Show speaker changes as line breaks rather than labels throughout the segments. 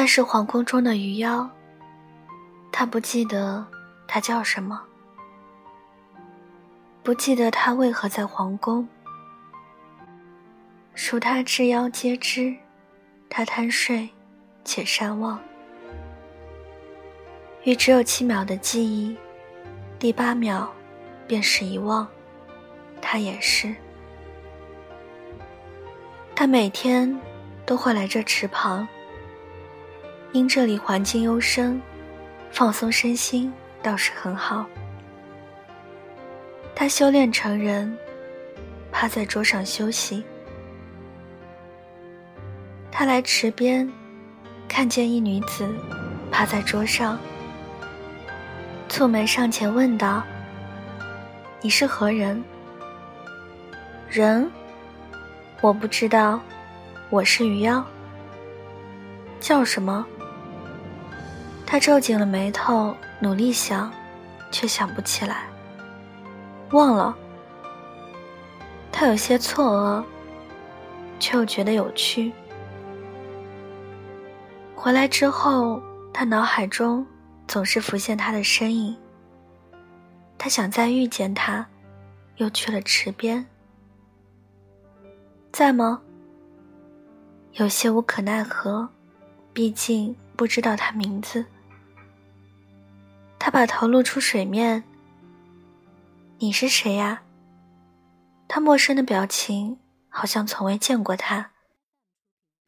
他是皇宫中的鱼妖，他不记得他叫什么，不记得他为何在皇宫。属他之妖皆知，他贪睡且善忘。与只有七秒的记忆，第八秒便是遗忘。他也是。他每天都会来这池旁，因这里环境幽深，放松身心倒是很好。他修炼成人，趴在桌上休息。他来池边，看见一女子趴在桌上，蹙眉上前问道：“你是何人？”“人，我不知道，我是鱼妖。”“叫什么？”他皱紧了眉头，努力想，却想不起来，忘了。他有些错愕，却又觉得有趣。回来之后，他脑海中总是浮现他的身影。他想再遇见他，又去了池边。在吗？有些无可奈何，毕竟不知道他名字。他把头露出水面。你是谁呀？他陌生的表情，好像从未见过他，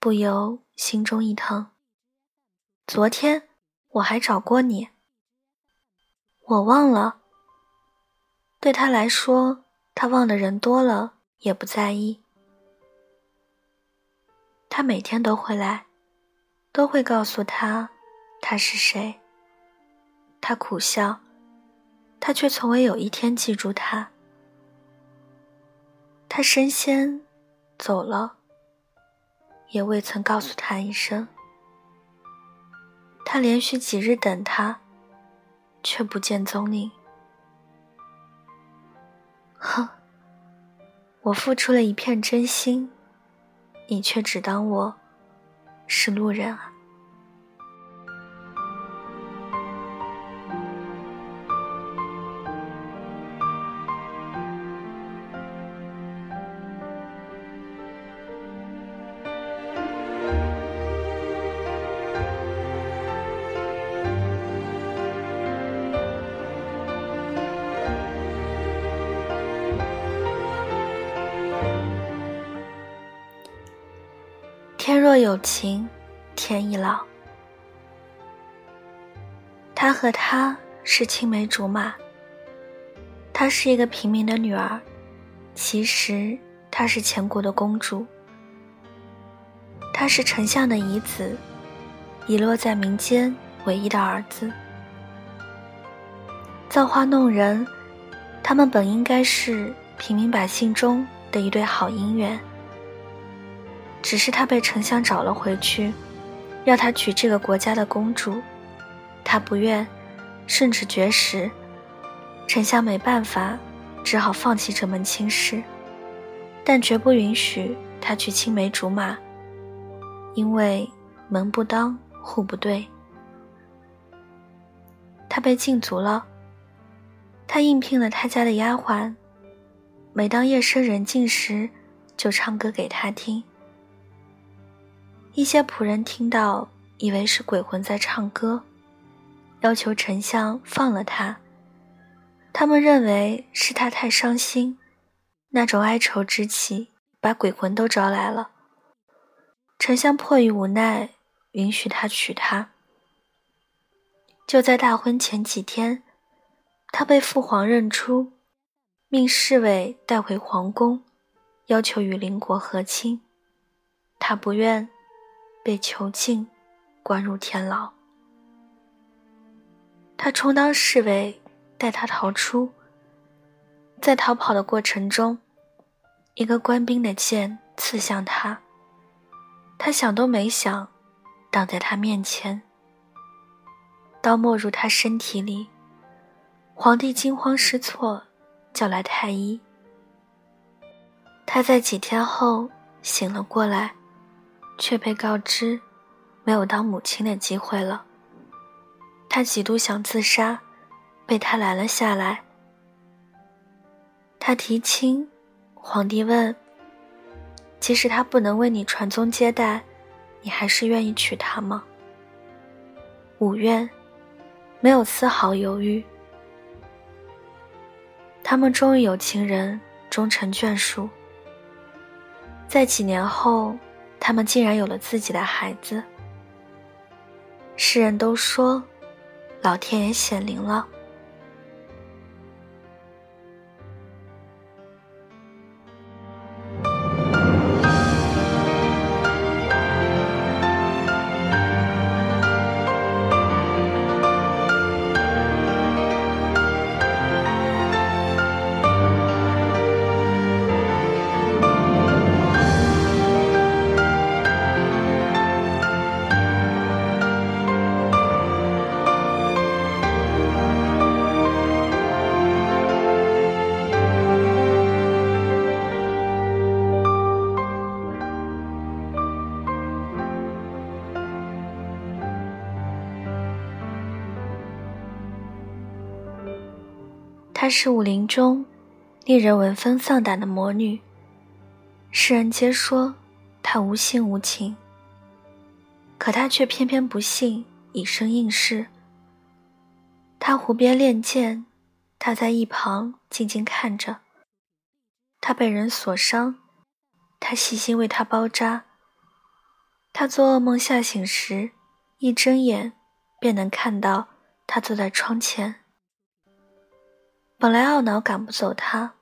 不由心中一疼。昨天我还找过你，我忘了。对他来说，他忘的人多了也不在意。他每天都会来，都会告诉他他是谁。他苦笑，他却从未有一天记住他。他身先走了，也未曾告诉他一声。他连续几日等他，却不见踪影。哼，我付出了一片真心，你却只当我是路人啊！若有情天亦老。她和他是青梅竹马。她是一个平民的女儿，其实她是前国的公主。她是丞相的遗子，遗落在民间唯一的儿子。造化弄人，他们本应该是平民百姓中的一对好姻缘。只是他被丞相找了回去，要他娶这个国家的公主，他不愿，甚至绝食。丞相没办法，只好放弃这门亲事，但绝不允许他去青梅竹马，因为门不当户不对。他被禁足了，他应聘了他家的丫鬟，每当夜深人静时，就唱歌给他听。一些仆人听到，以为是鬼魂在唱歌，要求丞相放了他。他们认为是他太伤心，那种哀愁之气把鬼魂都招来了。丞相迫于无奈，允许他娶她。就在大婚前几天，他被父皇认出，命侍卫带回皇宫，要求与邻国和亲。他不愿。被囚禁，关入天牢。他充当侍卫，带他逃出。在逃跑的过程中，一个官兵的剑刺向他，他想都没想，挡在他面前。刀没入他身体里，皇帝惊慌失措，叫来太医。他在几天后醒了过来。却被告知，没有当母亲的机会了。他几度想自杀，被他拦了下来。他提亲，皇帝问：“即使他不能为你传宗接代，你还是愿意娶她吗？”五愿，没有丝毫犹豫。他们终于有情人终成眷属。在几年后，他们竟然有了自己的孩子。世人都说，老天爷显灵了。她是武林中令人闻风丧胆的魔女，世人皆说她无心无情，可她却偏偏不信，以身应试。她湖边练剑，他在一旁静静看着。他被人所伤，他细心为他包扎。他做噩梦吓醒时，一睁眼便能看到他坐在窗前。本来懊恼赶不走他，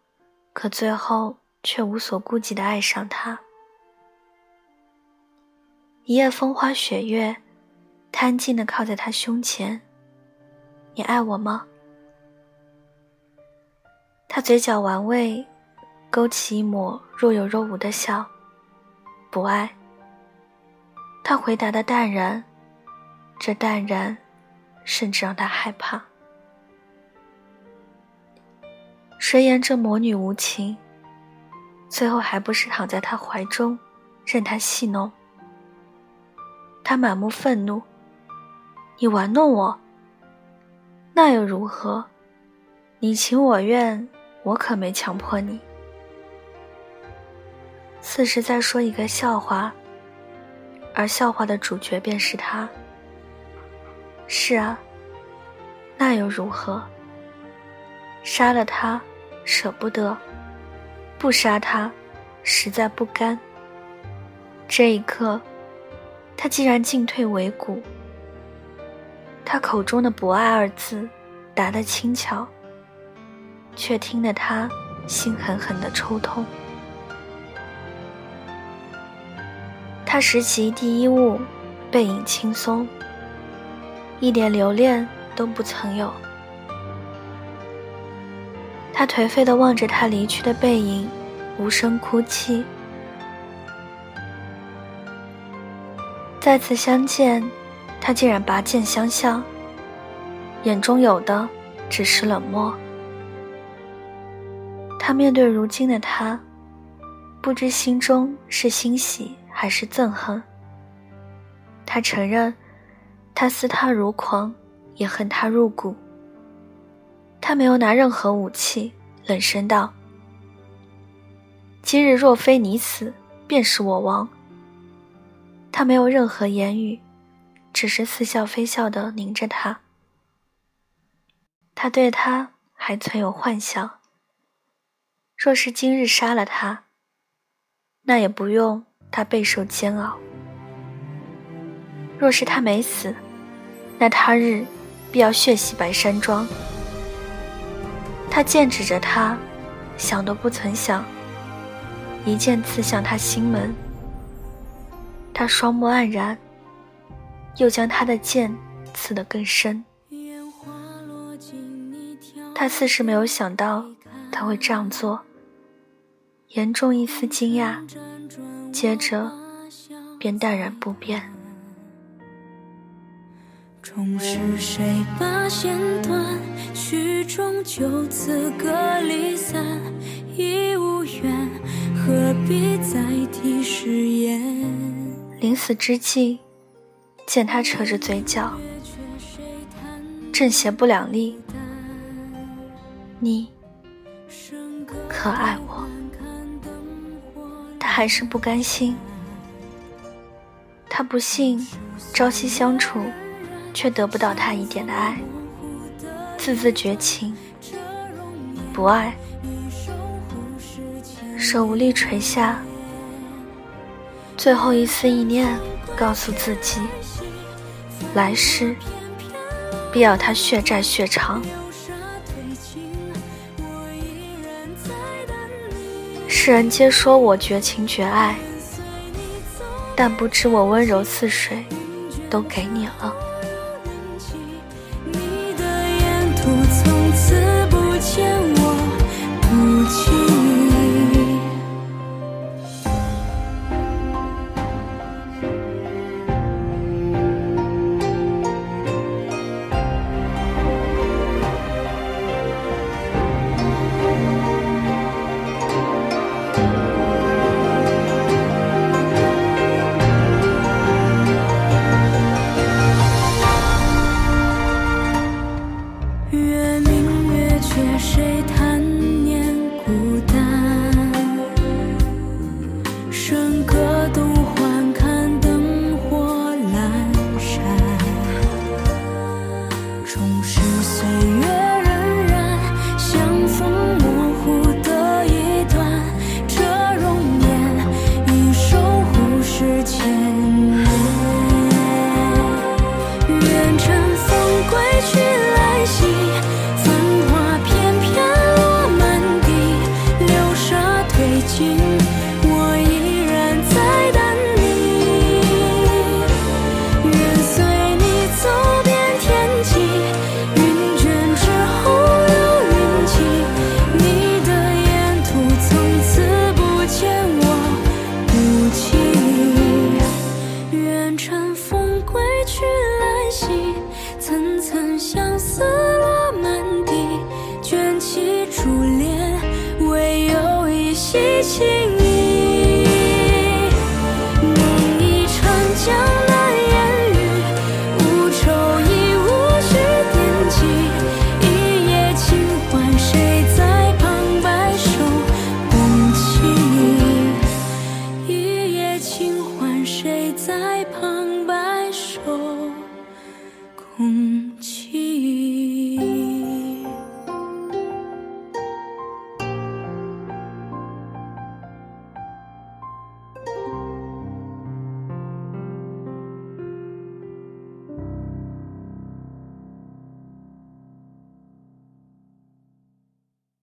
可最后却无所顾忌的爱上他。一夜风花雪月，他安静的靠在他胸前。你爱我吗？他嘴角玩味，勾起一抹若有若无的笑。不爱。他回答的淡然，这淡然，甚至让他害怕。谁言这魔女无情？最后还不是躺在他怀中，任他戏弄。他满目愤怒：“你玩弄我，那又如何？你情我愿，我可没强迫你。”似是在说一个笑话，而笑话的主角便是他。是啊，那又如何？杀了他。舍不得，不杀他，实在不甘。这一刻，他竟然进退维谷。他口中的“不爱”二字，答得轻巧，却听得他心狠狠的抽痛。他拾起第一物，背影轻松，一点留恋都不曾有。他颓废地望着他离去的背影，无声哭泣。再次相见，他竟然拔剑相向，眼中有的只是冷漠。他面对如今的他，不知心中是欣喜还是憎恨。他承认，他思他如狂，也恨他入骨。他没有拿任何武器，冷声道：“今日若非你死，便是我亡。”他没有任何言语，只是似笑非笑的凝着他。他对他还存有幻想。若是今日杀了他，那也不用他备受煎熬；若是他没死，那他日必要血洗白山庄。他剑指着他，想都不曾想，一剑刺向他心门。他双目黯然，又将他的剑刺得更深。他似是没有想到他会这样做，严重一丝惊讶，接着便淡然不变。终是谁把线断？曲终就此各离散，已无缘，何必再提誓言？临死之际，
见他扯着嘴角，正邪不两立。你可爱我？他还是不甘心。他不信，朝夕相处，却得不到他一点的爱，字字绝情，不爱，手无力垂下，最后一丝意念，告诉自己，来世必要他血债血偿。世人皆说我绝情绝爱。但不知我温柔似水，都给你了。